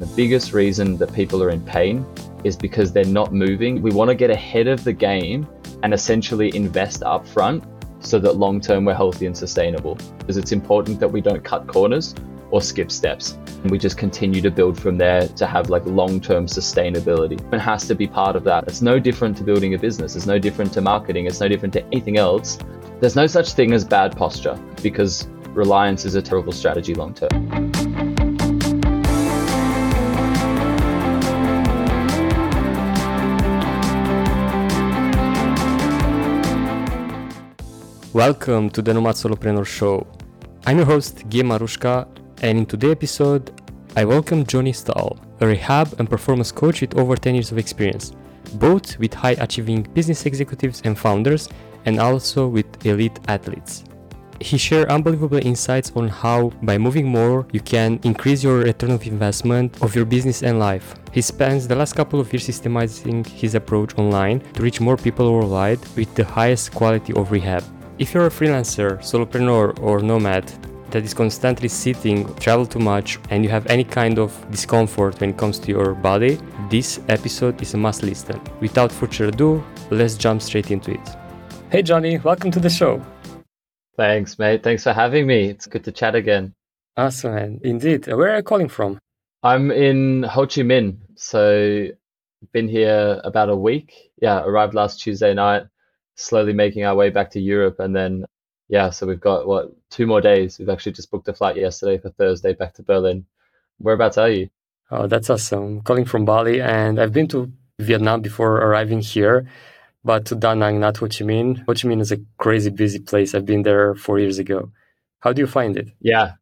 The biggest reason that people are in pain is because they're not moving. We want to get ahead of the game and essentially invest up front so that long term we're healthy and sustainable. Because it's important that we don't cut corners or skip steps. And we just continue to build from there to have like long term sustainability. It has to be part of that. It's no different to building a business, it's no different to marketing, it's no different to anything else. There's no such thing as bad posture because reliance is a terrible strategy long term. Welcome to the Nomad Solopreneur Show. I'm your host, Gabe Marusca, and in today's episode, I welcome Jonny Stahl, a rehab and performance coach with over 10 years of experience, both with high achieving business executives and founders, and also with elite athletes. He shares unbelievable insights on how, by moving more, you can increase your return of investment of your business and life. He spends the last couple of years systemizing his approach online to reach more people worldwide with the highest quality of rehab. If you're a freelancer, solopreneur, or nomad that is constantly sitting, travel too much, and you have any kind of discomfort when it comes to your body, this episode is a must listen. Without further ado, let's jump straight into it. Hey, Jonny, welcome to the show. Thanks, mate. Thanks for having me. It's good to chat again. Awesome, man. Indeed. Where are you calling from? I'm in Ho Chi Minh. So, been here about a week. Yeah, arrived last Tuesday night slowly making our way back to Europe. And then, yeah, so we've got what two more days. We've actually just booked a flight yesterday for Thursday back to Berlin. Whereabouts are you? Oh, that's awesome. I'm calling from Bali, and I've been to Vietnam before arriving here, but to Da Nang, not Ho Chi Minh. Ho Chi Minh is a crazy busy place. I've been there four years ago. How do you find it? Yeah,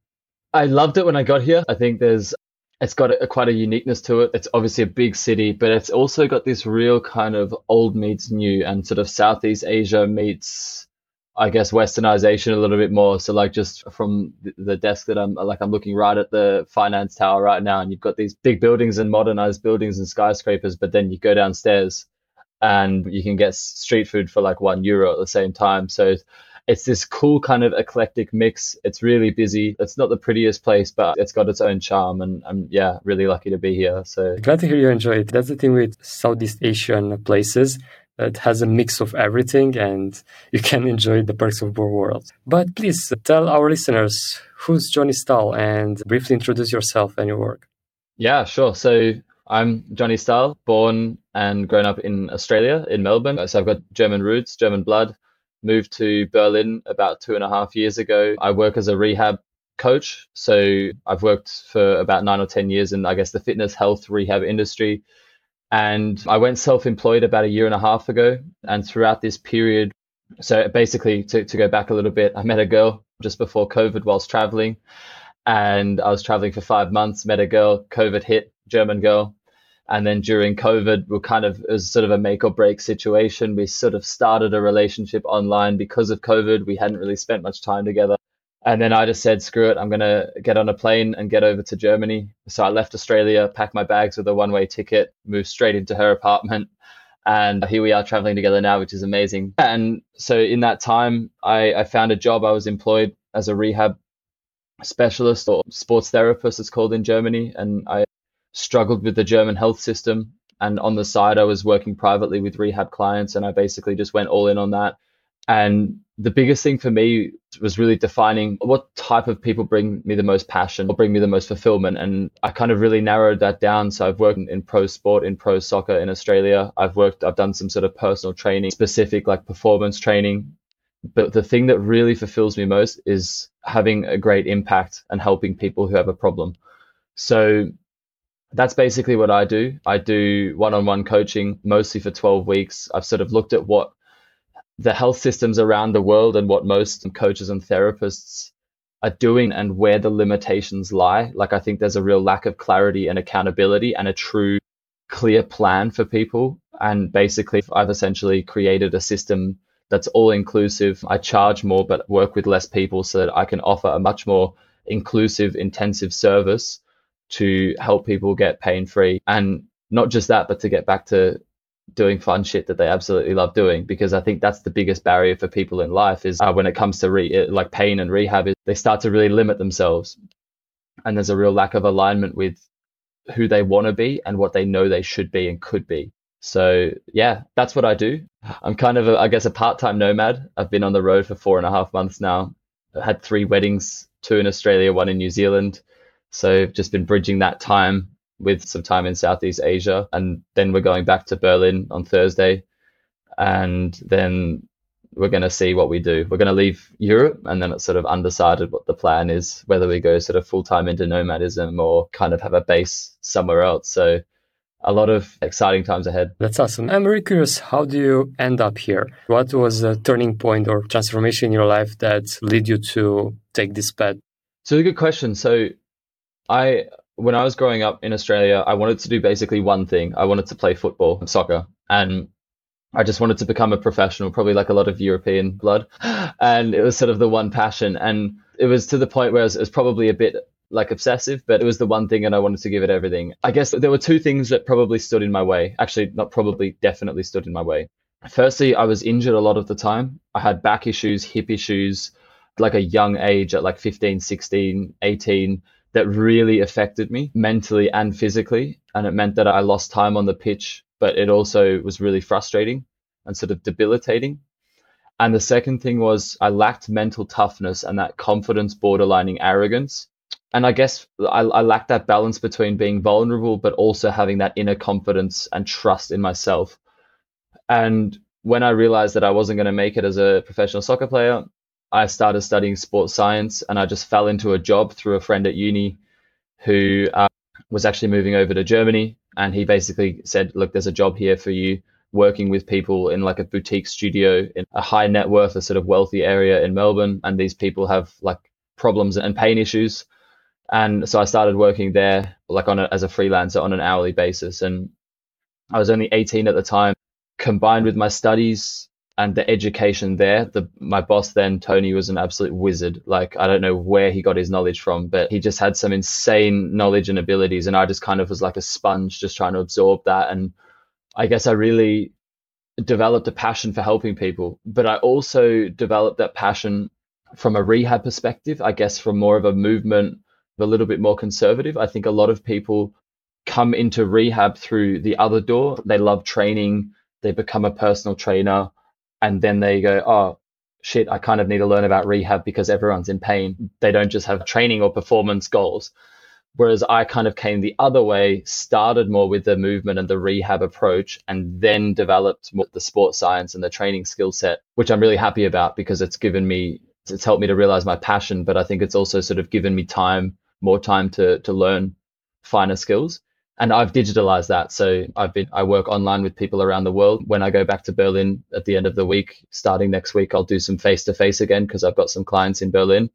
I loved it when I got here. I think there's it's got a, quite a uniqueness to it. It's obviously a big city, but it's also got this real kind of old meets new and sort of Southeast Asia meets, I guess, westernization a little bit more. So like just from the desk that I'm like, I'm looking right at the finance tower right now and you've got these big buildings and modernized buildings and skyscrapers, but then you go downstairs and you can get street food for like one euro at the same time. So it's this cool kind of eclectic mix. It's really busy. It's not the prettiest place, but it's got its own charm. And I'm, yeah, really lucky to be here. So glad to hear you enjoy it. That's the thing with Southeast Asian places. It has a mix of everything and you can enjoy the perks of both worlds. But please uh, tell our listeners who's Jonny Stahl and briefly introduce yourself and your work. Yeah, sure. So I'm Jonny Stahl, born and grown up in Australia, in Melbourne. So I've got German roots, German blood moved to Berlin about two and a half years ago. I work as a rehab coach. So I've worked for about nine or 10 years in, I guess, the fitness health rehab industry. And I went self employed about a year and a half ago. And throughout this period, so basically, to, to go back a little bit, I met a girl just before COVID whilst traveling. And I was traveling for five months, met a girl, COVID hit, German girl. And then during COVID, we kind of it was sort of a make or break situation. We sort of started a relationship online because of COVID. We hadn't really spent much time together. And then I just said, screw it, I'm to get on a plane and get over to Germany. So I left Australia, packed my bags with a one way ticket, moved straight into her apartment. And here we are traveling together now, which is amazing. And so in that time, I, I found a job. I was employed as a rehab specialist or sports therapist, it's called in Germany. And I struggled with the German health system. And on the side, I was working privately with rehab clients, and I basically just went all in on that. And the biggest thing for me was really defining what type of people bring me the most passion or bring me the most fulfillment. And I kind of really narrowed that down. So I've worked in pro sport, in pro soccer in Australia. I've worked, I've done some sort of personal training, specific like performance training. But the thing that really fulfills me most is having a great impact and helping people who have a problem. So that's basically what I do. I do one on one coaching mostly for 12 weeks. I've sort of looked at what the health systems around the world and what most coaches and therapists are doing and where the limitations lie. Like, I think there's a real lack of clarity and accountability and a true clear plan for people. And basically, I've essentially created a system that's all inclusive. I charge more, but work with less people so that I can offer a much more inclusive, intensive service to help people get pain free. And not just that, but to get back to doing fun shit that they absolutely love doing because i think that's the biggest barrier for people in life is uh, when it comes to re- uh, like pain and rehab they start to really limit themselves and there's a real lack of alignment with who they want to be and what they know they should be and could be. So yeah, that's what I do. I'm kind of, a, I guess, a part-time nomad. I've been on the road for four and a half months now. I had three weddings, two in Australia, one in New Zealand. So just been bridging that time with some time in Southeast Asia, and then we're going back to Berlin on Thursday, and then we're going to see what we do. We're going to leave Europe, and then it's sort of undecided what the plan is, whether we go sort of full time into nomadism or kind of have a base somewhere else. So a lot of exciting times ahead. That's awesome. I'm very curious, how do you end up here? What was a turning point or transformation in your life that led you to take this path? So a good question. So I when I was growing up in Australia, I wanted to do basically one thing. I wanted to play football, and soccer, and I just wanted to become a professional, probably like a lot of European blood. And it was sort of the one passion. And it was to the point where it was, it was probably a bit like obsessive, but it was the one thing and I wanted to give it everything. I guess there were two things that probably stood in my way. Actually, not probably, definitely stood in my way. Firstly, I was injured a lot of the time. I had back issues, hip issues, like a young age at like 15, 16, 18 that really affected me mentally and physically. And it meant that I lost time on the pitch, but it also was really frustrating and sort of debilitating. And the second thing was I lacked mental toughness and that confidence borderlining arrogance and I guess I, I lack that balance between being vulnerable, but also having that inner confidence and trust in myself. And when I realized that I wasn't going to make it as a professional soccer player, I started studying sports science and I just fell into a job through a friend at uni who uh, was actually moving over to Germany. And he basically said, Look, there's a job here for you working with people in like a boutique studio in a high net worth, a sort of wealthy area in Melbourne. And these people have like problems and pain issues and so I started working there like on a, as a freelancer on an hourly basis. And I was only 18 at the time. Combined with my studies and the education there, the my boss then Tony was an absolute wizard. Like I don't know where he got his knowledge from, but he just had some insane knowledge and abilities, and I just kind of was like a sponge, just trying to absorb that. And I guess I really developed a passion for helping people, but I also developed that passion from a rehab perspective. I guess from more of a movement a little bit more conservative. I think a lot of people come into rehab through the other door. They love training, they become a personal trainer, and then they go, oh, shit, I kind of need to learn about rehab because everyone's in pain. They don't just have training or performance goals. Whereas I kind of came the other way, started more with the movement and the rehab approach, and then developed the sports science and the training skill set, which I'm really happy about because it's given me, it's helped me to realize my passion. But I think it's also sort of given me time more time to to learn finer skills and I've digitalized that. So I've been I work online with people around the world. When I go back to Berlin at the end of the week, starting next week, I'll do some face to face again because I've got some clients in Berlin.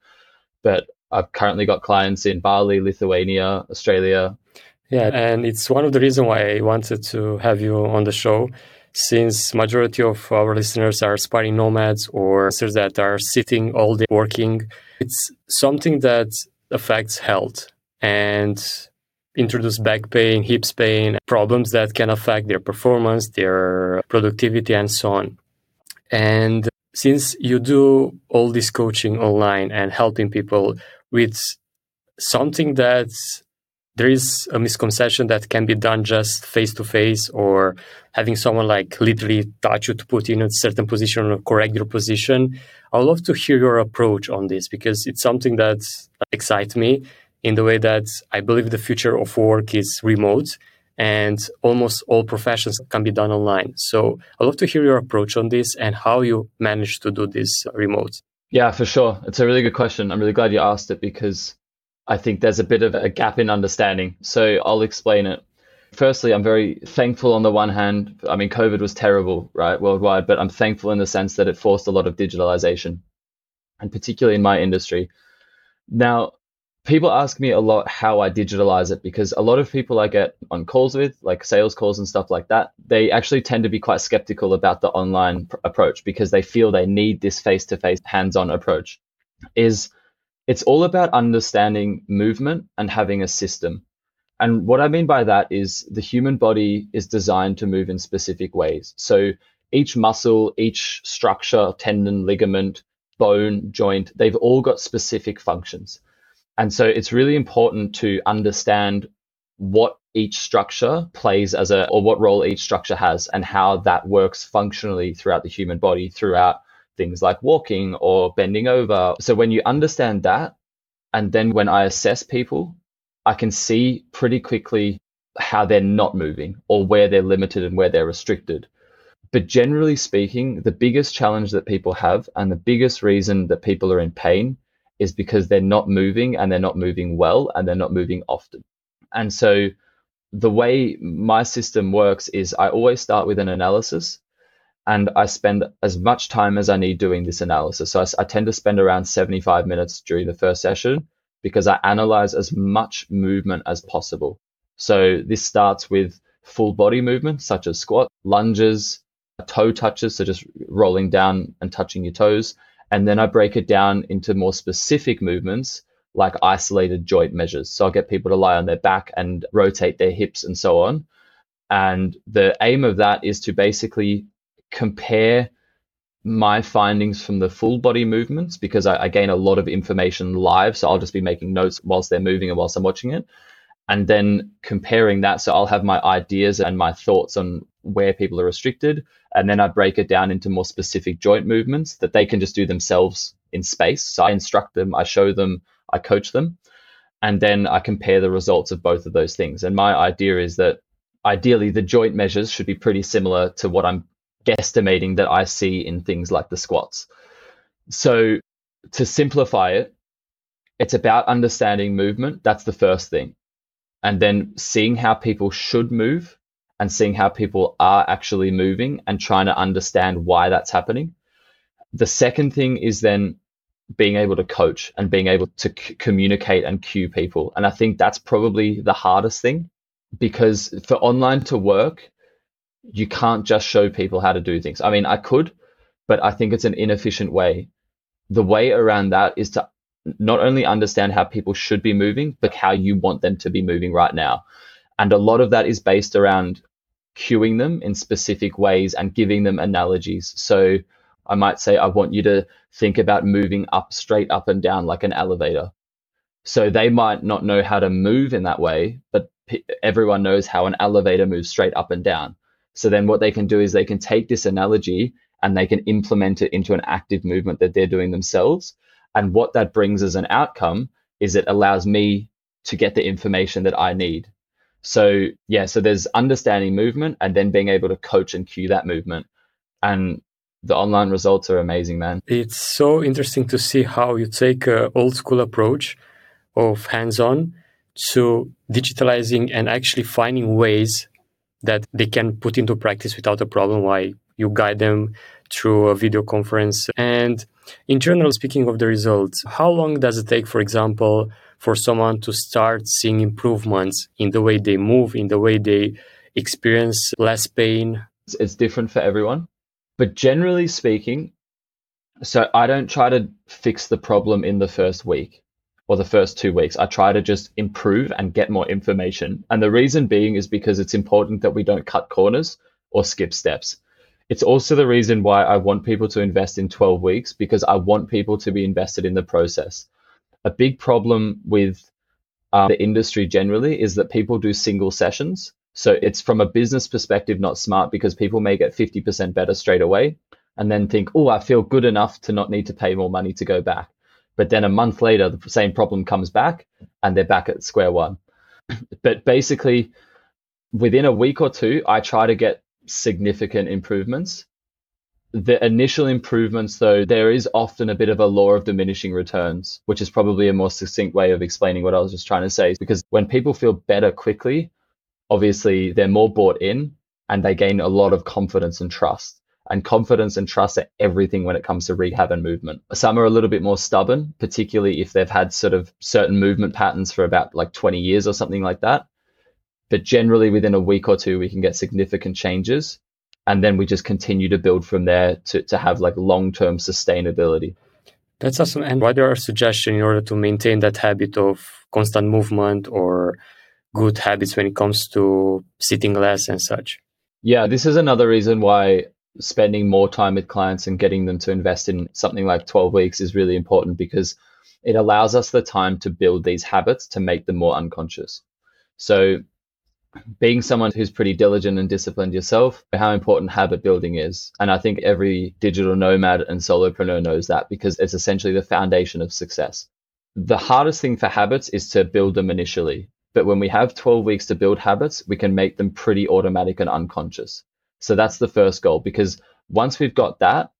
But I've currently got clients in Bali, Lithuania, Australia. Yeah, and it's one of the reasons why I wanted to have you on the show since majority of our listeners are aspiring nomads or that are sitting all day working. It's something that affects health and introduce back pain, hips pain, problems that can affect their performance, their productivity, and so on. And since you do all this coaching online and helping people with something that there is a misconception that can be done just face to face or having someone like literally touch you to put in a certain position or correct your position. I would love to hear your approach on this because it's something that excites me in the way that I believe the future of work is remote and almost all professions can be done online. So I'd love to hear your approach on this and how you manage to do this remote. Yeah, for sure. It's a really good question. I'm really glad you asked it because I think there's a bit of a gap in understanding. So I'll explain it. Firstly, I'm very thankful on the one hand. I mean, COVID was terrible, right, worldwide, but I'm thankful in the sense that it forced a lot of digitalization, and particularly in my industry. Now, people ask me a lot how I digitalize it because a lot of people I get on calls with, like sales calls and stuff like that, they actually tend to be quite skeptical about the online pr- approach because they feel they need this face to face, hands on approach. Is it's all about understanding movement and having a system. And what I mean by that is the human body is designed to move in specific ways. So each muscle, each structure, tendon, ligament, bone, joint, they've all got specific functions. And so it's really important to understand what each structure plays as a, or what role each structure has, and how that works functionally throughout the human body, throughout things like walking or bending over. So when you understand that, and then when I assess people, I can see pretty quickly how they're not moving or where they're limited and where they're restricted. But generally speaking, the biggest challenge that people have and the biggest reason that people are in pain is because they're not moving and they're not moving well and they're not moving often. And so the way my system works is I always start with an analysis and I spend as much time as I need doing this analysis. So I, I, tend to spend around 75 minutes during the first session because I analyze as much movement as possible. So this starts with full body movement, such as squat, lunges, toe touches, so just rolling down and touching your toes. And then I break it down into more specific movements like isolated joint measures. So I'll get people to lie on their back and rotate their hips and so on. And the aim of that is to basically compare my findings from the full body movements because I, I, gain a lot of information live. So I'll just be making notes whilst they're moving and whilst I'm watching it. And then comparing that. So I'll have my ideas and my thoughts on where people are restricted. And then I break it down into more specific joint movements that they can just do themselves in space. So I instruct them, I show them, I coach them. And then I compare the results of both of those things. And my idea is that ideally the joint measures should be pretty similar to what I'm guesstimating that I see in things like the squats. So to simplify it, it's about understanding movement. That's the first thing. And then seeing how people should move and seeing how people are actually moving and trying to understand why that's happening. The second thing is then being able to coach and being able to c- communicate and cue people. And I think that's probably the hardest thing because for online to work, you can't just show people how to do things. I mean, I could, but I think it's an inefficient way. The way around that is to not only understand how people should be moving, but how you want them to be moving right now. And a lot of that is based around cueing them in specific ways and giving them analogies. So I might say, I want you to think about moving up, straight up and down like an elevator. So they might not know how to move in that way, but p- everyone knows how an elevator moves straight up and down. So then what they can do is they can take this analogy and they can implement it into an active movement that they're doing themselves. And what that brings as an outcome is it allows me to get the information that I need. So yeah, so there's understanding movement and then being able to coach and cue that movement. And the online results are amazing, man. It's so interesting to see how you take a old school approach of hands-on to digitalizing and actually finding ways that they can put into practice without a problem while you guide them through a video conference. And in general, speaking of the results, how long does it take, for example, for someone to start seeing improvements in the way they move, in the way they experience less pain? It's different for everyone. But generally speaking, so I don't try to fix the problem in the first week or the first two weeks. I try to just improve and get more information. And the reason being is because it's important that we don't cut corners or skip steps. It's also the reason why I want people to invest in 12 weeks because I want people to be invested in the process. A big problem with uh, the industry generally is that people do single sessions. So it's from a business perspective not smart because people may get 50% better straight away and then think, oh, I feel good enough to not need to pay more money to go back. But then a month later, the same problem comes back and they're back at square one. but basically, within a week or two, I try to get significant improvements. The initial improvements, though, there is often a bit of a law of diminishing returns, which is probably a more succinct way of explaining what I was just trying to say. Because when people feel better quickly, obviously they're more bought in and they gain a lot of confidence and trust and confidence and trust are everything when it comes to rehab and movement. Some are a little bit more stubborn, particularly if they've had sort of certain movement patterns for about like 20 years or something like that. But generally, within a week or two, we can get significant changes. And then we just continue to build from there to, to have like long term sustainability. That's awesome. And what are your suggestions in order to maintain that habit of constant movement or good habits when it comes to sitting less and such? Yeah, this is another reason why spending more time with clients and getting them to invest in something like 12 weeks is really important because it allows us the time to build these habits to make them more unconscious. So being someone who's pretty diligent and disciplined yourself, how important habit building is. And I think every digital nomad and solopreneur knows that because it's essentially the foundation of success. The hardest thing for habits is to build them initially. But when we have 12 weeks to build habits, we can make them pretty automatic and unconscious. So that's the first goal because once we've got that,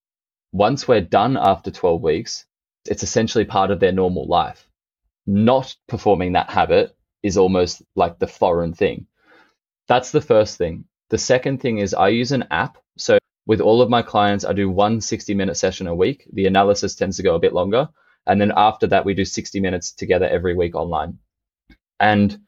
once we're done after 12 weeks, it's essentially part of their normal life. Not performing that habit is almost like the foreign thing. That's the first thing. The second thing is I use an app. So with all of my clients, I do one 60 minute session a week. The analysis tends to go a bit longer. And then after that, we do 60 minutes together every week online. And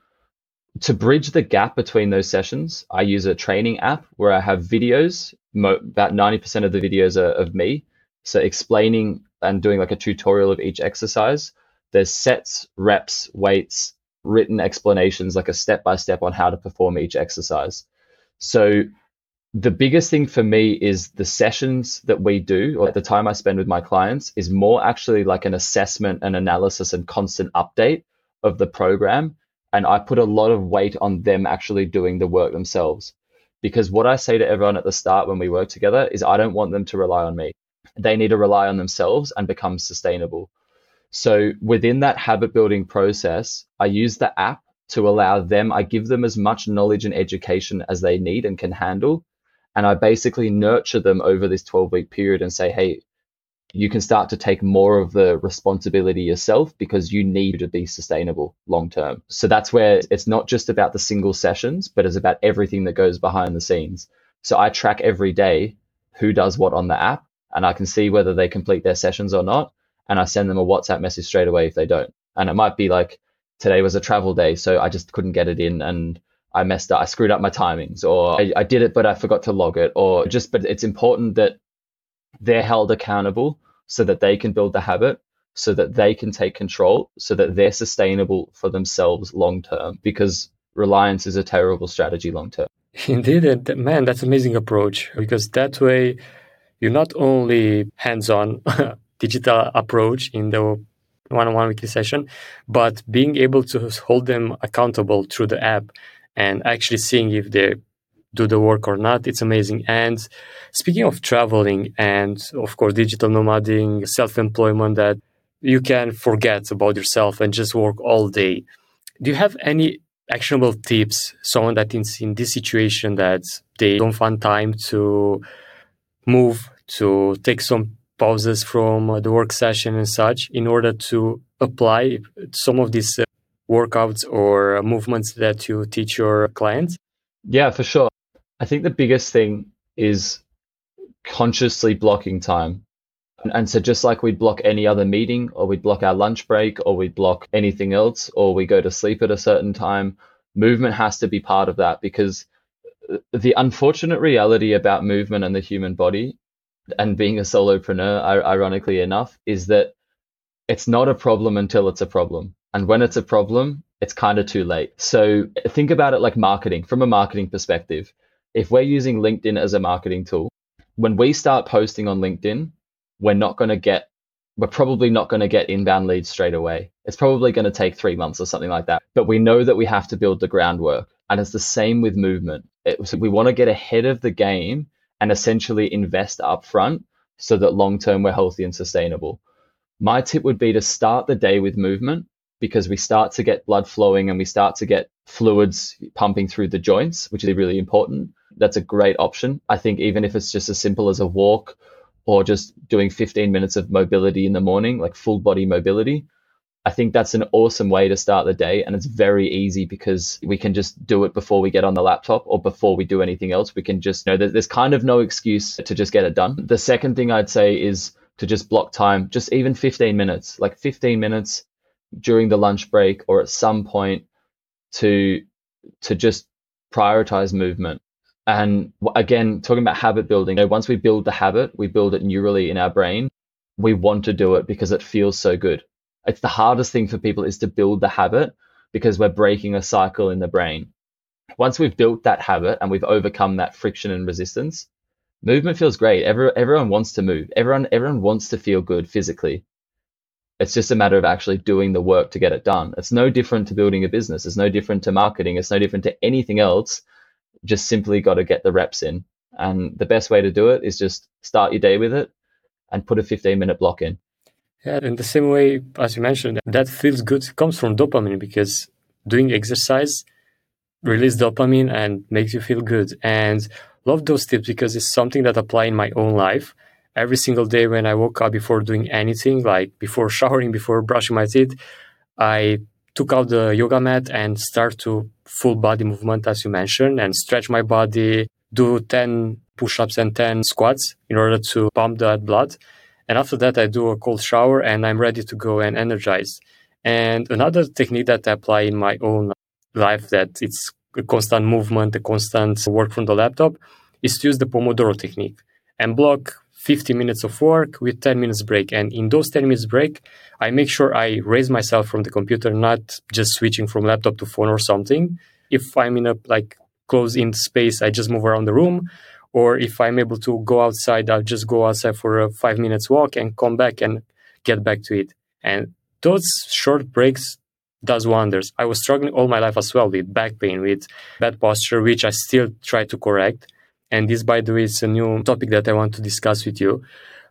to bridge the gap between those sessions, I use a training app where I have videos. Mo- about 90% of the videos are of me. So explaining and doing like a tutorial of each exercise. There's sets, reps, weights, written explanations, like a step by step on how to perform each exercise. So the biggest thing for me is the sessions that we do or the time I spend with my clients is more actually like an assessment and analysis and constant update of the program. And I put a lot of weight on them actually doing the work themselves. Because what I say to everyone at the start when we work together is I don't want them to rely on me. They need to rely on themselves and become sustainable. So within that habit building process, I use the app to allow them, I give them as much knowledge and education as they need and can handle. And I basically nurture them over this 12 week period and say, hey, you can start to take more of the responsibility yourself because you need to be sustainable long term. So that's where it's not just about the single sessions, but it's about everything that goes behind the scenes. So I track every day who does what on the app and I can see whether they complete their sessions or not and I send them a WhatsApp message straight away if they don't. And it might be like today was a travel day, so I just couldn't get it in and I messed up, I screwed up my timings, or I, I did it but I forgot to log it, or just. But it's important that they're held accountable so that they can build the habit, so that they can take control, so that they're sustainable for themselves long term. Because reliance is a terrible strategy long term. Indeed, man, that's amazing approach because that way you're not only hands on digital approach in the one-on-one weekly session, but being able to hold them accountable through the app and actually seeing if they do the work or not, it's amazing. And speaking of traveling and of course digital nomading, self-employment that you can forget about yourself and just work all day. Do you have any actionable tips? Someone that is in this situation that they don't find time to move, to take some pauses from uh, the work session and such in order to apply some of these uh, workouts or movements that you teach your clients? Yeah, for sure. I think the biggest thing is consciously blocking time. And so, just like we'd block any other meeting, or we'd block our lunch break, or we'd block anything else, or we go to sleep at a certain time, movement has to be part of that because the unfortunate reality about movement and the human body and being a solopreneur, ironically enough, is that it's not a problem until it's a problem. And when it's a problem, it's kind of too late. So think about it like marketing from a marketing perspective. If we're using LinkedIn as a marketing tool, when we start posting on LinkedIn, we're not going to get, we're probably not going to get inbound leads straight away. It's probably going to take three months or something like that. But we know that we have to build the groundwork. And it's the same with movement. It, so we want to get ahead of the game and essentially invest upfront so that long term we're healthy and sustainable. My tip would be to start the day with movement because we start to get blood flowing and we start to get fluids pumping through the joints, which is really important. That's a great option. I think even if it's just as simple as a walk or just doing 15 minutes of mobility in the morning, like full body mobility, I think that's an awesome way to start the day. And it's very easy because we can just do it before we get on the laptop or before we do anything else. We can just you know there's kind of no excuse to just get it done. The second thing I'd say is to just block time, just even 15 minutes, like 15 minutes during the lunch break or at some point to to just prioritize movement. And again, talking about habit building, you know, once we build the habit, we build it neurally in our brain. We want to do it because it feels so good it's the hardest thing for people is to build the habit because we're breaking a cycle in the brain. Once we've built that habit and we've overcome that friction and resistance, movement feels great. Every, everyone wants to move. Everyone everyone wants to feel good physically. It's just a matter of actually doing the work to get it done. It's no different to building a business. It's no different to marketing. It's no different to anything else. Just simply got to get the reps in. And the best way to do it is just start your day with it and put a 15 minute block in. Yeah, in the same way, as you mentioned, that feels good comes from dopamine because doing exercise release dopamine and makes you feel good. And love those tips because it's something that apply in my own life. Every single day when I woke up before doing anything, like before showering, before brushing my teeth, I took out the yoga mat and start to full body movement as you mentioned and stretch my body, do 10 push-ups and 10 squats in order to pump that blood. And after that, I do a cold shower and I'm ready to go and energize. And another technique that I apply in my own life that it's a constant movement, a constant work from the laptop is to use the Pomodoro technique and block 50 minutes of work with 10 minutes break. And in those 10 minutes break, I make sure I raise myself from the computer, not just switching from laptop to phone or something. If I'm in a like close in space, I just move around the room or if I'm able to go outside, I'll just go outside for a five minutes walk and come back and get back to it. And those short breaks does wonders. I was struggling all my life as well with back pain, with bad posture, which I still try to correct. And this, by the way, is a new topic that I want to discuss with you.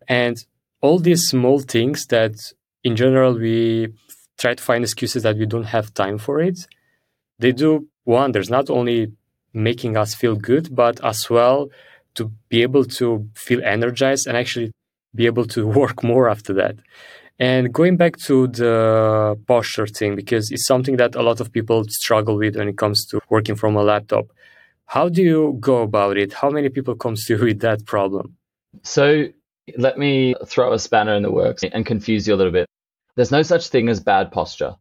And all these small things that in general we try to find excuses that we don't have time for it, they do wonders, not only making us feel good, but as well to be able to feel energized and actually be able to work more after that. And going back to the posture thing, because it's something that a lot of people struggle with when it comes to working from a laptop. How do you go about it? How many people come to you with that problem? So let me throw a spanner in the works and confuse you a little bit. There's no such thing as bad posture.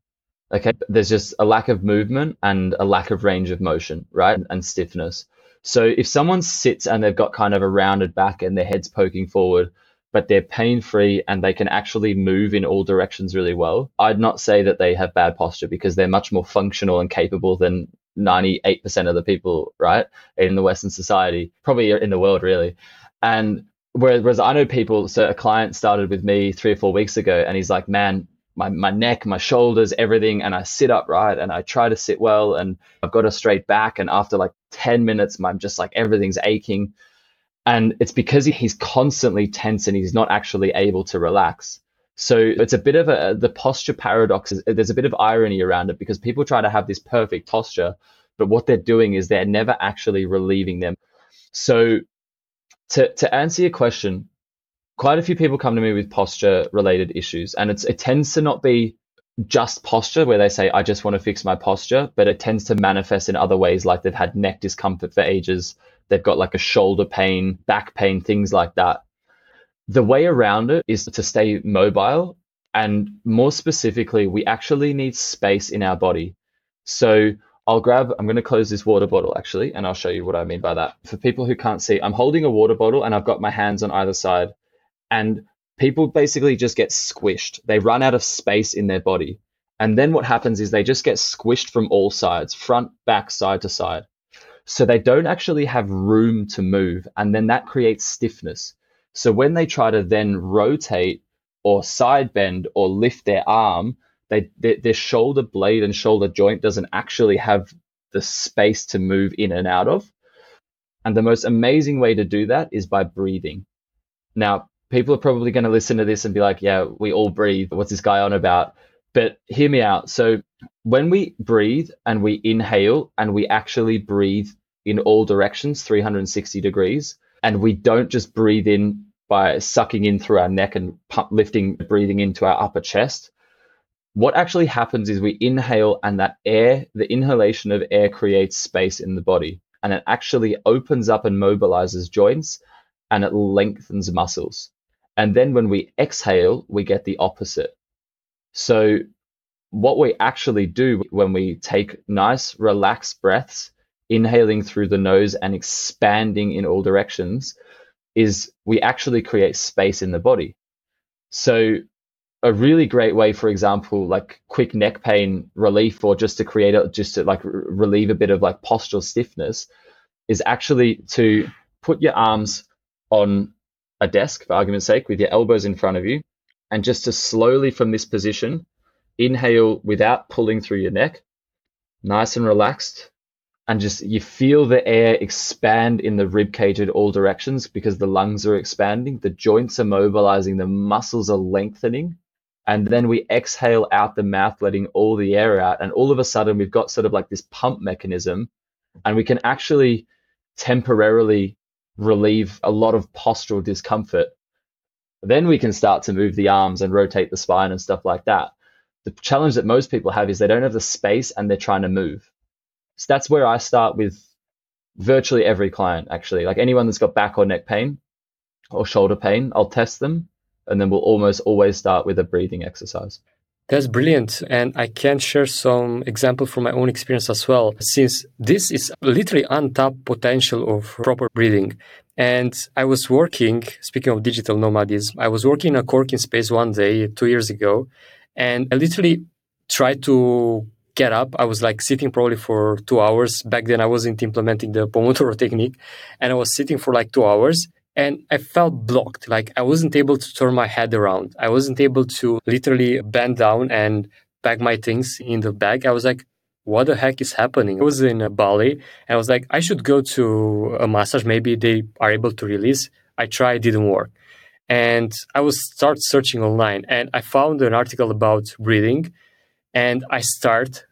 Okay. There's just a lack of movement and a lack of range of motion, right? And stiffness. So if someone sits and they've got kind of a rounded back and their head's poking forward, but they're pain free and they can actually move in all directions really well, I'd not say that they have bad posture because they're much more functional and capable than 98% of the people, right, in the Western society, probably in the world, really. And whereas I know people, so a client started with me three or four weeks ago and he's like, man, my, my neck, my shoulders, everything. And I sit upright and I try to sit well and I've got a straight back. And after like 10 minutes, I'm just like everything's aching. And it's because he's constantly tense and he's not actually able to relax. So it's a bit of a, the posture paradox. There's a bit of irony around it because people try to have this perfect posture, but what they're doing is they're never actually relieving them. So to, to answer your question, quite a few people come to me with posture related issues and it's it tends to not be just posture where they say i just want to fix my posture but it tends to manifest in other ways like they've had neck discomfort for ages they've got like a shoulder pain back pain things like that. The way around it is to stay mobile and more specifically we actually need space in our body. So I'll grab, I'm going to close this water bottle actually, and I'll show you what I mean by that. For people who can't see, I'm holding a water bottle and I've got my hands on either side and people basically just get squished. They run out of space in their body. And then what happens is they just get squished from all sides, front, back, side to side. So they don't actually have room to move. And then that creates stiffness. So when they try to then rotate or side bend or lift their arm, they, their, their shoulder blade and shoulder joint doesn't actually have the space to move in and out of. And the most amazing way to do that is by breathing. Now, people are probably going to listen to this and be like, yeah, we all breathe. What's this guy on about? But hear me out. So when we breathe and we inhale and we actually breathe in all directions, 360 degrees, and we don't just breathe in by sucking in through our neck and pump, lifting, breathing into our upper chest. What actually happens is we inhale and that air, the inhalation of air creates space in the body and it actually opens up and mobilizes joints and it lengthens muscles. And then when we exhale, we get the opposite. So, what we actually do when we take nice, relaxed breaths, inhaling through the nose and expanding in all directions, is we actually create space in the body. So, a really great way, for example, like quick neck pain relief, or just to create a, just to like relieve a bit of like postural stiffness, is actually to put your arms on a desk, for argument's sake, with your elbows in front of you, And just to slowly from this position, inhale without pulling through your neck, nice and relaxed. And just you feel the air expand in the rib cage in all directions because the lungs are expanding, the joints are mobilizing, the muscles are lengthening. And then we exhale out the mouth, letting all the air out. And all of a sudden, we've got sort of like this pump mechanism, and we can actually temporarily relieve a lot of postural discomfort. Then we can start to move the arms and rotate the spine and stuff like that. The challenge that most people have is they don't have the space and they're trying to move. So that's where I start with virtually every client, actually. Like anyone that's got back or neck pain or shoulder pain, I'll test them and then we'll almost always start with a breathing exercise. That's brilliant. And I can share some example from my own experience as well, since this is literally untapped potential of proper breathing. And I was working, speaking of digital nomadism, I was working in a co-working space one day, two years ago, and I literally tried to get up. I was like sitting probably for two hours. Back then, I wasn't implementing the Pomodoro technique, and I was sitting for like two hours and I felt blocked. Like I wasn't able to turn my head around. I wasn't able to literally bend down and pack my things in the bag. I was like, what the heck is happening? I was in Bali and I was like, I should go to a massage. Maybe they are able to release. I tried, didn't work. And I was start searching online and I found an article about breathing and I start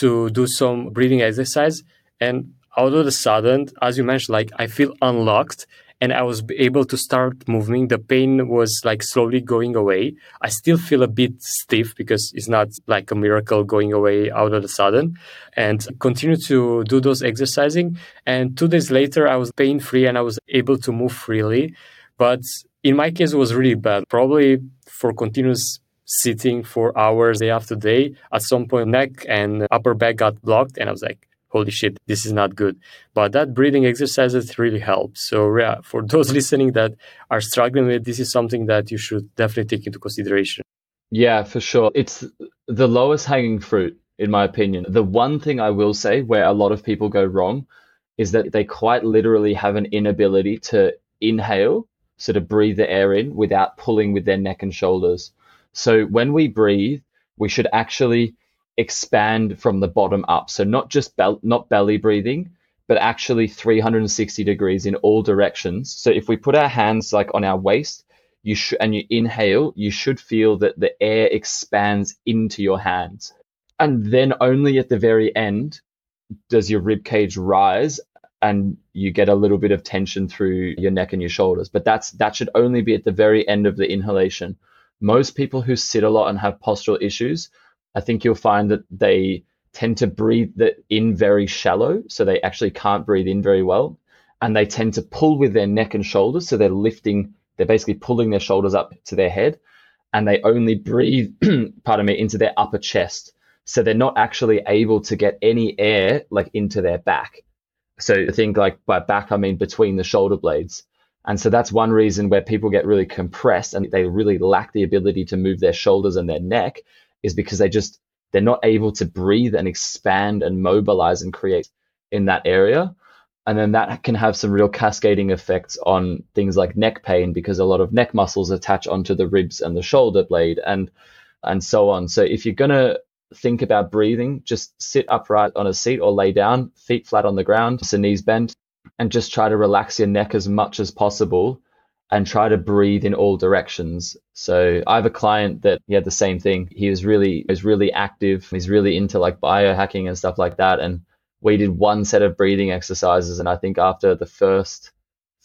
to do some breathing exercise and all of a sudden, as you mentioned, like I feel unlocked and I was able to start moving. The pain was like slowly going away. I still feel a bit stiff because it's not like a miracle going away out of the sudden. And continue to do those exercising. And two days later, I was pain free and I was able to move freely. But in my case, it was really bad. Probably for continuous sitting for hours day after day, at some point, neck and upper back got blocked. And I was like, holy shit, this is not good. But that breathing exercises really help. So yeah, for those listening that are struggling with this is something that you should definitely take into consideration. Yeah, for sure. It's the lowest hanging fruit, in my opinion. The one thing I will say where a lot of people go wrong is that they quite literally have an inability to inhale, so to breathe the air in without pulling with their neck and shoulders. So when we breathe, we should actually expand from the bottom up. So not just not belly breathing, but actually 360 degrees in all directions. So if we put our hands like on our waist, you should and you inhale, you should feel that the air expands into your hands. And then only at the very end does your rib cage rise and you get a little bit of tension through your neck and your shoulders. But that's that should only be at the very end of the inhalation. Most people who sit a lot and have postural issues I think you'll find that they tend to breathe in very shallow, so they actually can't breathe in very well. And they tend to pull with their neck and shoulders, so they're lifting, they're basically pulling their shoulders up to their head, and they only breathe, pardon me, into their upper chest. So they're not actually able to get any air like into their back. So I think like by back, I mean between the shoulder blades. And so that's one reason where people get really compressed and they really lack the ability to move their shoulders and their neck is because they just they're not able to breathe and expand and mobilize and create in that area. And then that can have some real cascading effects on things like neck pain because a lot of neck muscles attach onto the ribs and the shoulder blade and and so on. So if you're going to think about breathing just sit upright on a seat or lay down feet flat on the ground so knees bent and just try to relax your neck as much as possible and try to breathe in all directions. So I have a client that he had the same thing. He was really was really active. He's really into like biohacking and stuff like that. And we did one set of breathing exercises, and I think after the first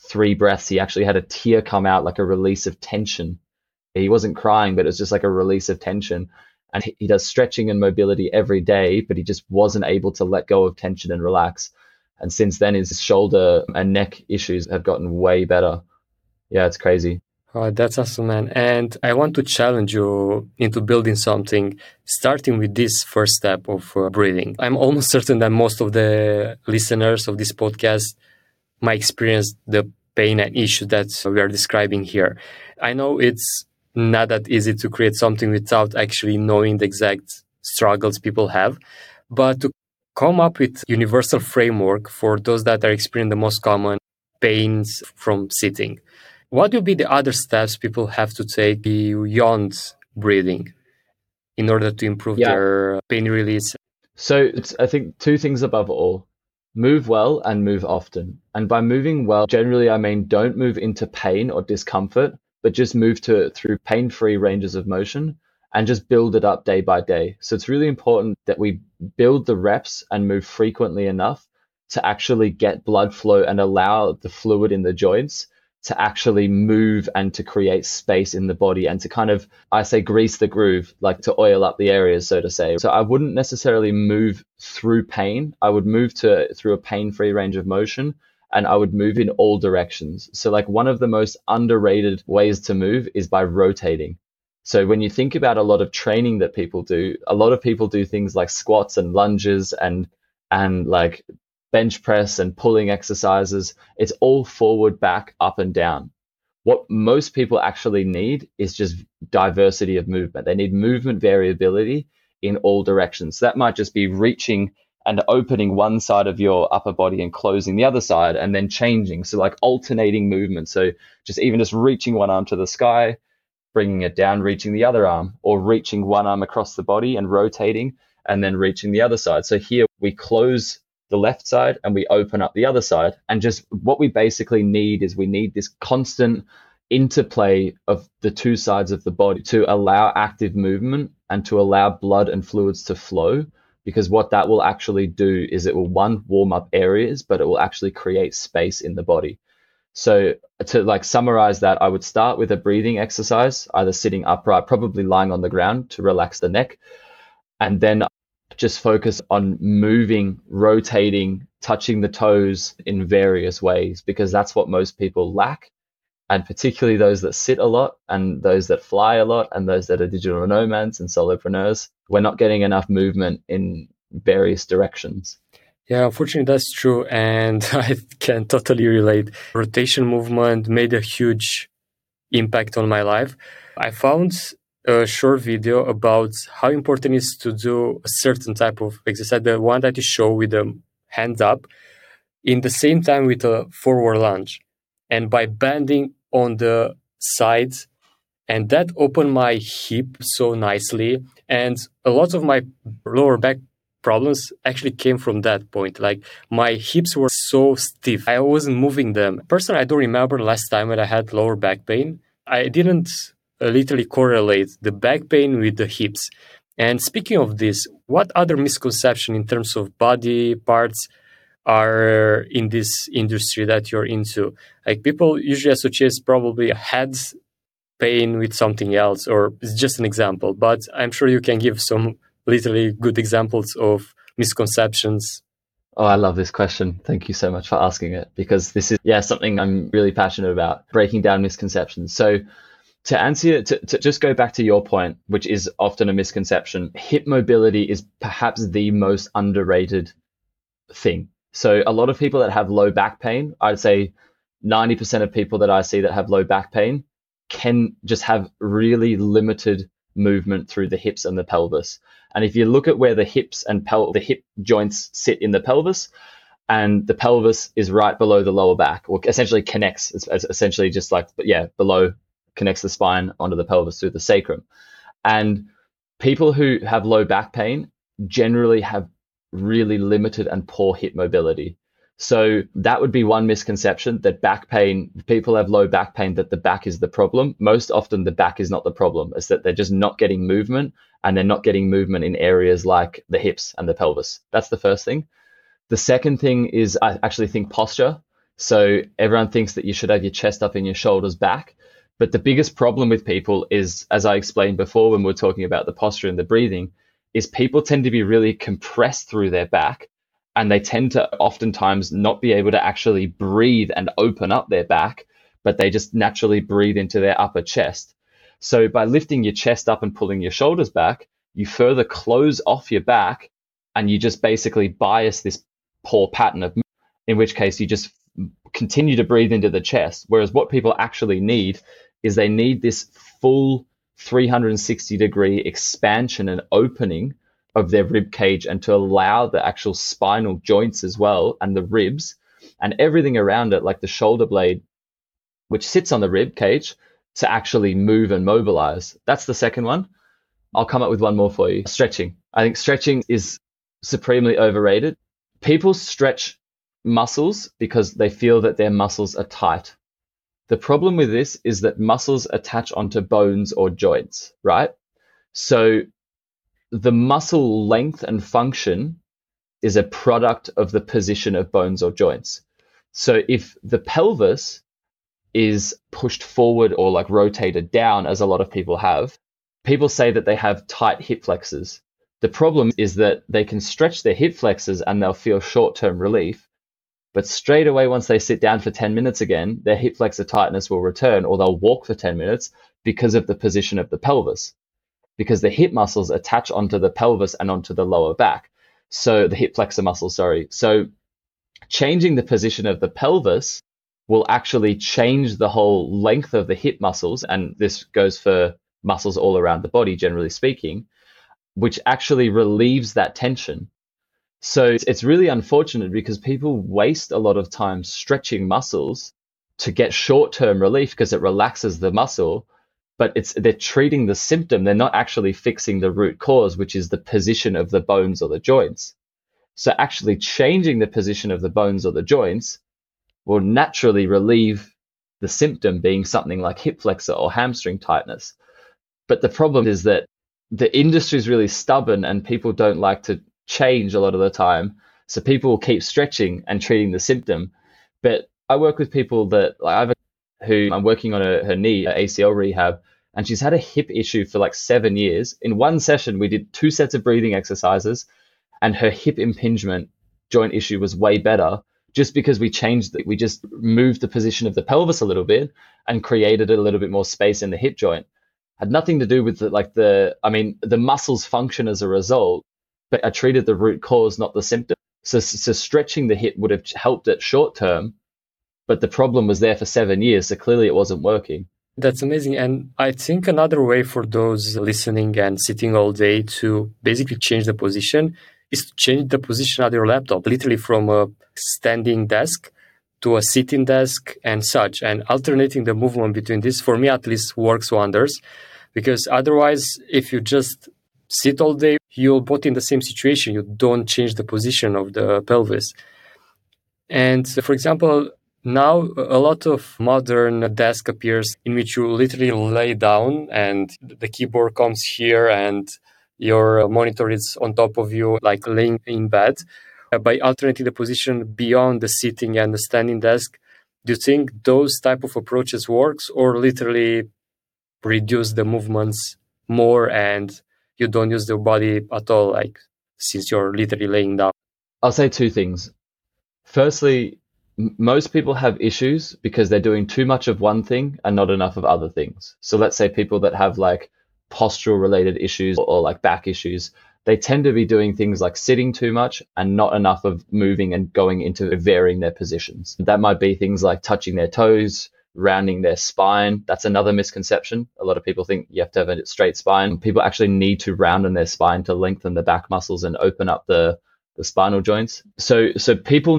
three breaths, he actually had a tear come out like a release of tension. He wasn't crying, but it was just like a release of tension. And he, he does stretching and mobility every day, but he just wasn't able to let go of tension and relax. And since then, his shoulder and neck issues have gotten way better yeah, it's crazy. Oh, that's awesome, man. And I want to challenge you into building something, starting with this first step of uh, breathing. I'm almost certain that most of the listeners of this podcast might experience the pain and issue that we are describing here. I know it's not that easy to create something without actually knowing the exact struggles people have, but to come up with universal framework for those that are experiencing the most common pains from sitting What would be the other steps people have to take beyond breathing in order to improve yeah. their pain release? So I think two things above all move well and move often. And by moving well, generally I mean don't move into pain or discomfort, but just move to through pain-free ranges of motion and just build it up day by day. So it's really important that we build the reps and move frequently enough to actually get blood flow and allow the fluid in the joints to actually move and to create space in the body and to kind of, I say, grease the groove, like to oil up the areas, so to say. So I wouldn't necessarily move through pain. I would move to through a pain-free range of motion and I would move in all directions. So like one of the most underrated ways to move is by rotating. So when you think about a lot of training that people do, a lot of people do things like squats and lunges and and like bench press and pulling exercises. It's all forward, back, up, and down. What most people actually need is just diversity of movement. They need movement variability in all directions. So that might just be reaching and opening one side of your upper body and closing the other side and then changing. So, like alternating movement. So, just even just reaching one arm to the sky, bringing it down, reaching the other arm, or reaching one arm across the body and rotating and then reaching the other side. So, here we close the left side and we open up the other side. And just what we basically need is we need this constant interplay of the two sides of the body to allow active movement and to allow blood and fluids to flow. Because what that will actually do is it will one warm up areas, but it will actually create space in the body. So to like summarize that, I would start with a breathing exercise, either sitting upright, probably lying on the ground to relax the neck. And then just focus on moving, rotating, touching the toes in various ways because that's what most people lack. And particularly those that sit a lot and those that fly a lot and those that are digital nomads and solopreneurs, we're not getting enough movement in various directions. Yeah, unfortunately, that's true. And I can totally relate. Rotation movement made a huge impact on my life. I found a short video about how important it is to do a certain type of exercise, the one that you show with the hands up, in the same time with a forward lunge. And by bending on the sides, and that opened my hip so nicely. And a lot of my lower back problems actually came from that point. Like my hips were so stiff, I wasn't moving them. Personally, I don't remember last time when I had lower back pain. I didn't literally correlate the back pain with the hips. And speaking of this, what other misconception in terms of body parts are in this industry that you're into? Like people usually associate probably a head pain with something else, or it's just an example. But I'm sure you can give some literally good examples of misconceptions. Oh, I love this question. Thank you so much for asking it because this is, yeah, something I'm really passionate about breaking down misconceptions. So, to answer to, to just go back to your point, which is often a misconception, hip mobility is perhaps the most underrated thing. So a lot of people that have low back pain, I'd say 90% of people that I see that have low back pain can just have really limited movement through the hips and the pelvis. And if you look at where the hips and pel- the hip joints sit in the pelvis, and the pelvis is right below the lower back, or essentially connects. It's, essentially just like, yeah, below connects the spine onto the pelvis through the sacrum. And people who have low back pain generally have really limited and poor hip mobility. So that would be one misconception that back pain, people have low back pain, that the back is the problem. Most often, the back is not the problem, it's that they're just not getting movement and they're not getting movement in areas like the hips and the pelvis. That's the first thing. The second thing is, I actually think posture. So everyone thinks that you should have your chest up and your shoulders back. But the biggest problem with people is, as I explained before when we are talking about the posture and the breathing, is people tend to be really compressed through their back and they tend to oftentimes not be able to actually breathe and open up their back, but they just naturally breathe into their upper chest. So by lifting your chest up and pulling your shoulders back, you further close off your back and you just basically bias this poor pattern of in which case you just continue to breathe into the chest. Whereas what people actually need is they need this full 360 degree expansion and opening of their rib cage and to allow the actual spinal joints as well and the ribs and everything around it like the shoulder blade which sits on the rib cage to actually move and mobilize. That's the second one. I'll come up with one more for you. Stretching. I think stretching is supremely overrated. People stretch muscles because they feel that their muscles are tight. The problem with this is that muscles attach onto bones or joints, right? So the muscle length and function is a product of the position of bones or joints. So if the pelvis is pushed forward or like rotated down, as a lot of people have, people say that they have tight hip flexors. The problem is that they can stretch their hip flexors and they'll feel short term relief. But straight away, once they sit down for 10 minutes again, their hip flexor tightness will return or they'll walk for 10 minutes because of the position of the pelvis. Because the hip muscles attach onto the pelvis and onto the lower back. So the hip flexor muscle, sorry. So changing the position of the pelvis will actually change the whole length of the hip muscles. And this goes for muscles all around the body, generally speaking, which actually relieves that tension. So it's really unfortunate because people waste a lot of time stretching muscles to get short term relief because it relaxes the muscle. But it's they're treating the symptom. They're not actually fixing the root cause, which is the position of the bones or the joints. So actually changing the position of the bones or the joints will naturally relieve the symptom being something like hip flexor or hamstring tightness. But the problem is that the industry is really stubborn and people don't like to change a lot of the time. So people will keep stretching and treating the symptom. But I work with people that like I have a, who I'm working on a, her knee, ACL rehab, and she's had a hip issue for like seven years. In one session, we did two sets of breathing exercises, and her hip impingement joint issue was way better just because we changed it, we just moved the position of the pelvis a little bit and created a little bit more space in the hip joint. Had nothing to do with the, like the, I mean, the muscles function as a result, but I treated the root cause, not the symptom. So, so stretching the hip would have helped it short term, but the problem was there for seven years. So clearly it wasn't working. That's amazing. And I think another way for those listening and sitting all day to basically change the position is to change the position of your laptop, literally from a standing desk to a sitting desk and such. And alternating the movement between this, for me at least, works wonders. Because otherwise, if you just sit all day, you'll both in the same situation. You don't change the position of the pelvis. And for example, now a lot of modern desk appears in which you literally lay down and the keyboard comes here and your monitor is on top of you, like laying in bed. Uh, by alternating the position beyond the sitting and the standing desk, do you think those type of approaches works or literally reduce the movements more and you don't use the body at all, like since you're literally laying down? I'll say two things. Firstly, most people have issues because they're doing too much of one thing and not enough of other things. So let's say people that have like postural related issues or, or like back issues, they tend to be doing things like sitting too much and not enough of moving and going into varying their positions. That might be things like touching their toes, rounding their spine. That's another misconception. A lot of people think you have to have a straight spine. People actually need to round in their spine to lengthen the back muscles and open up the, the spinal joints. So so people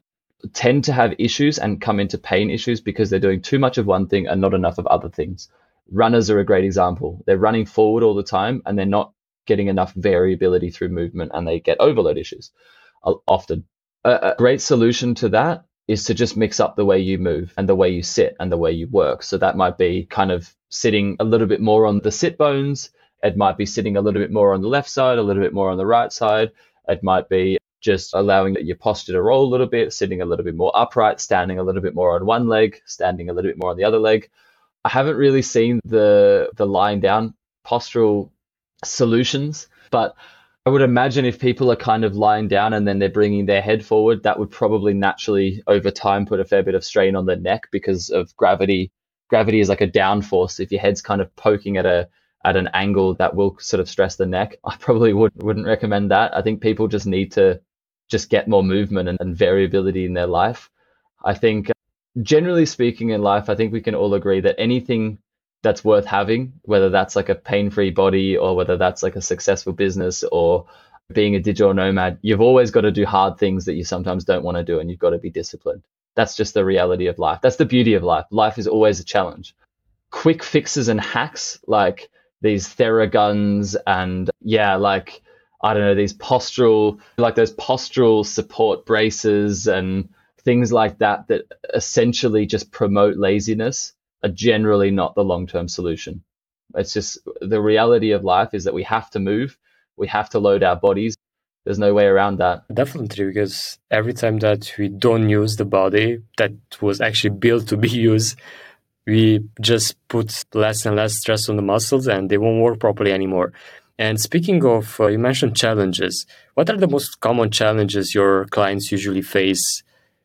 tend to have issues and come into pain issues because they're doing too much of one thing and not enough of other things runners are a great example. They're running forward all the time and they're not getting enough variability through movement and they get overload issues uh, often. A, a, great solution to that is to just mix up the way you move and the way you sit and the way you work. So that might be kind of sitting a little bit more on the sit bones. It might be sitting a little bit more on the left side, a little bit more on the right side. It might be just allowing your posture to roll a little bit, sitting a little bit more upright, standing a little bit more on one leg, standing a little bit more on the other leg I haven't really seen the the lying down postural solutions, but I would imagine if people are kind of lying down and then they're bringing their head forward, that would probably naturally over time put a fair bit of strain on the neck because of gravity. Gravity is like a down force. If your head's kind of poking at a at an angle, that will sort of stress the neck. I probably would wouldn't recommend that. I think people just need to just get more movement and, and variability in their life. I think generally speaking in life, I think we can all agree that anything that's worth having, whether that's like a pain free body or whether that's like a successful business or being a digital nomad, you've always got to do hard things that you sometimes don't want to do and you've got to be disciplined. That's just the reality of life. That's the beauty of life. Life is always a challenge. Quick fixes and hacks like these Theraguns and yeah, like I don't know, these postural like those postural support braces and things like that that essentially just promote laziness are generally not the long-term solution. It's just the reality of life is that we have to move, we have to load our bodies. There's no way around that. Definitely, because every time that we don't use the body that was actually built to be used, we just put less and less stress on the muscles and they won't work properly anymore. And speaking of, uh, you mentioned challenges. What are the most common challenges your clients usually face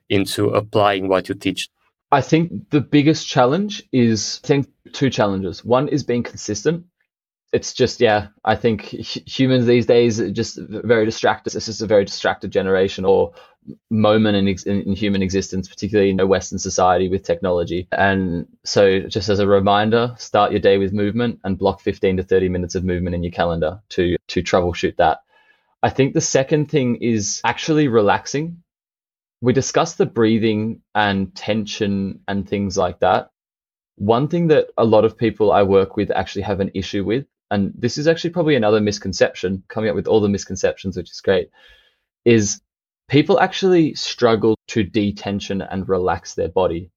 into applying what you teach? I think the biggest challenge is, I think, two challenges. One is being consistent. It's just yeah i think humans these days are just very distracted. It's just a very distracted generation or moment in, in, in, human existence particularly in a western society with technology. And so just as a reminder start your day with movement and block 15 to 30 minutes of movement in your calendar to to troubleshoot that. I think the second thing is actually relaxing we discussed the breathing and tension and things like that one thing that a lot of people I work with actually have an issue with and this is actually probably another misconception, coming up with all the misconceptions, which is great, is people actually struggle to detension and relax their body.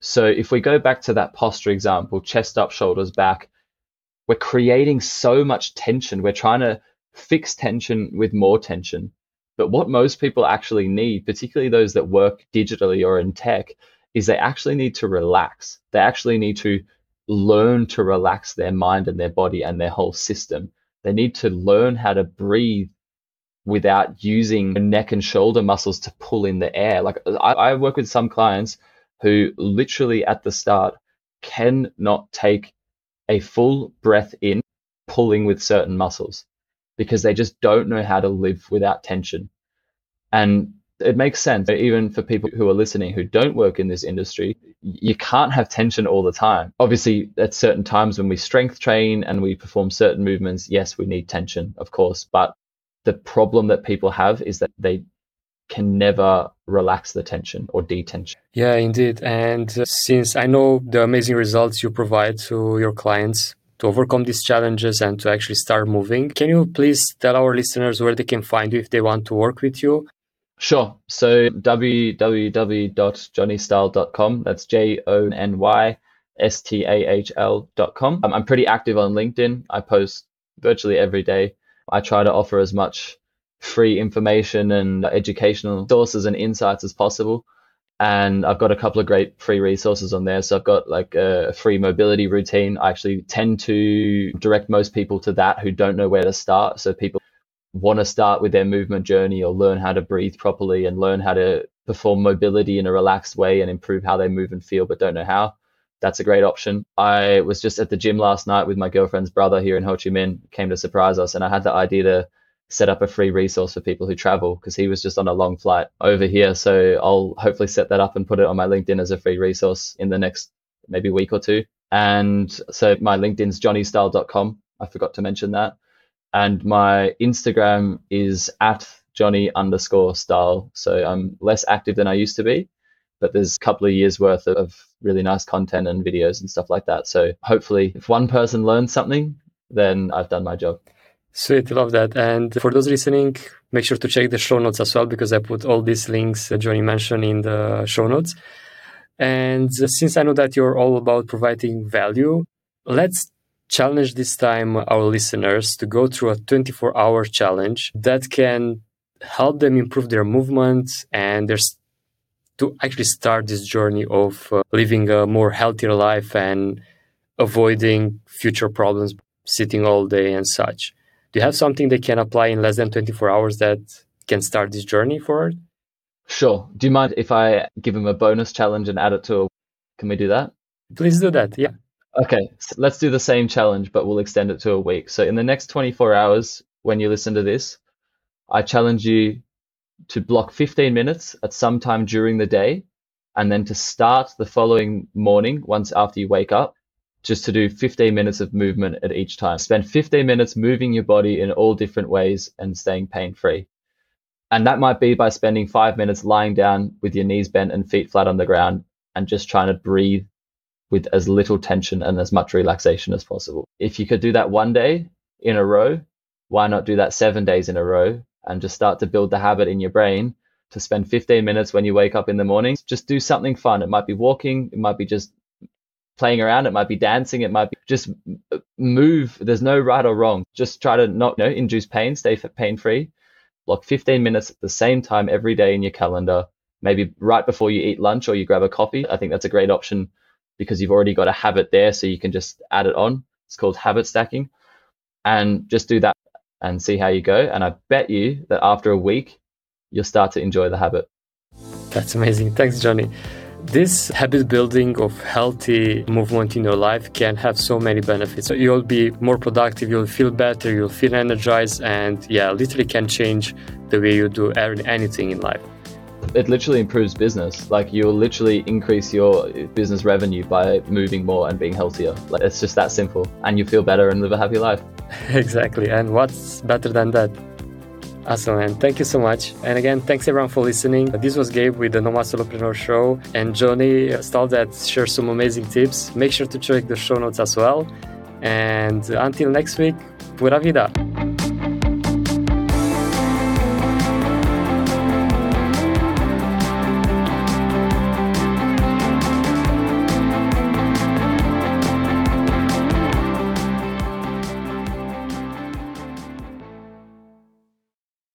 So if we go back to that posture example, chest up, shoulders back, we're creating so much tension. We're trying to fix tension with more tension. But what most people actually need, particularly those that work digitally or in tech, is they actually need to relax. They actually need to learn to relax their mind and their body and their whole system. They need to learn how to breathe without using neck and shoulder muscles to pull in the air. Like I, I work with some clients who literally at the start cannot take a full breath in, pulling with certain muscles because they just don't know how to live without tension. And it makes sense even for people who are listening who don't work in this industry you can't have tension all the time. Obviously at certain times when we strength train and we perform certain movements yes we need tension of course but the problem that people have is that they can never relax the tension or detension yeah indeed. And uh, since i know the amazing results you provide to your clients to overcome these challenges and to actually start moving. Can you please tell our listeners where they can find you if they want to work with you Sure. So www.jonnystahl.com. That's J O N Y S T A H L.com. Um, I'm pretty active on LinkedIn. I post virtually every day. I try to offer as much free information and educational sources and insights as possible. And I've got a couple of great free resources on there. So I've got like a free mobility routine. I actually tend to direct most people to that who don't know where to start. So people want to start with their movement journey or learn how to breathe properly and learn how to perform mobility in a relaxed way and improve how they move and feel but don't know how, that's a great option. I was just at the gym last night with my girlfriend's brother here in Ho Chi Minh, came to surprise us, and I had the idea to set up a free resource for people who travel because he was just on a long flight over here. So I'll hopefully set that up and put it on my LinkedIn as a free resource in the next maybe week or two. And so my LinkedIn's jonnystahl.com. I forgot to mention that and my Instagram is at Jonny underscore Stahl. So I'm less active than I used to be, but there's a couple of years worth of really nice content and videos and stuff like that. So hopefully, if one person learns something, then I've done my job. Sweet, love that. And for those listening, make sure to check the show notes as well because I put all these links that Jonny mentioned in the show notes. And since I know that you're all about providing value, let's challenge this time our listeners to go through a 24 hour challenge that can help them improve their movement and their to actually start this journey of uh, living a more healthier life and avoiding future problems sitting all day and such. Do you have something they can apply in less than 24 hours that can start this journey forward? Sure. Do you mind if I give them a bonus challenge and add it to a can we do that? Please do that. Yeah. Okay, so let's do the same challenge, but we'll extend it to a week. So in the next 24 hours, when you listen to this, I challenge you to block 15 minutes at some time during the day, and then to start the following morning, once after you wake up, just to do 15 minutes of movement at each time. Spend 15 minutes moving your body in all different ways and staying pain free. And that might be by spending five minutes lying down with your knees bent and feet flat on the ground and just trying to breathe with as little tension and as much relaxation as possible. If you could do that one day in a row, why not do that seven days in a row and just start to build the habit in your brain to spend 15 minutes when you wake up in the morning? Just do something fun. It might be walking, it might be just playing around, it might be dancing, it might be just move. There's no right or wrong. Just try to not you know, induce pain, stay pain free. Block 15 minutes at the same time every day in your calendar, maybe right before you eat lunch or you grab a coffee. I think that's a great option because you've already got a habit there, so you can just add it on. It's called habit stacking. And just do that and see how you go. And I bet you that after a week, you'll start to enjoy the habit. That's amazing. Thanks, Jonny. This habit building of healthy movement in your life can have so many benefits. So you'll be more productive, you'll feel better, you'll feel energized, and yeah, literally can change the way you do anything in life it literally improves business. Like you'll literally increase your business revenue by moving more and being healthier. Like it's just that simple, and you feel better and live a happy life. exactly. And what's better than that? Awesome, man. Thank you so much. And again, thanks everyone for listening. This was Gabe with the Nomad Solopreneur Show and Jonny Stahl that shares some amazing tips. Make sure to check the show notes as well. And until next week, pura vida.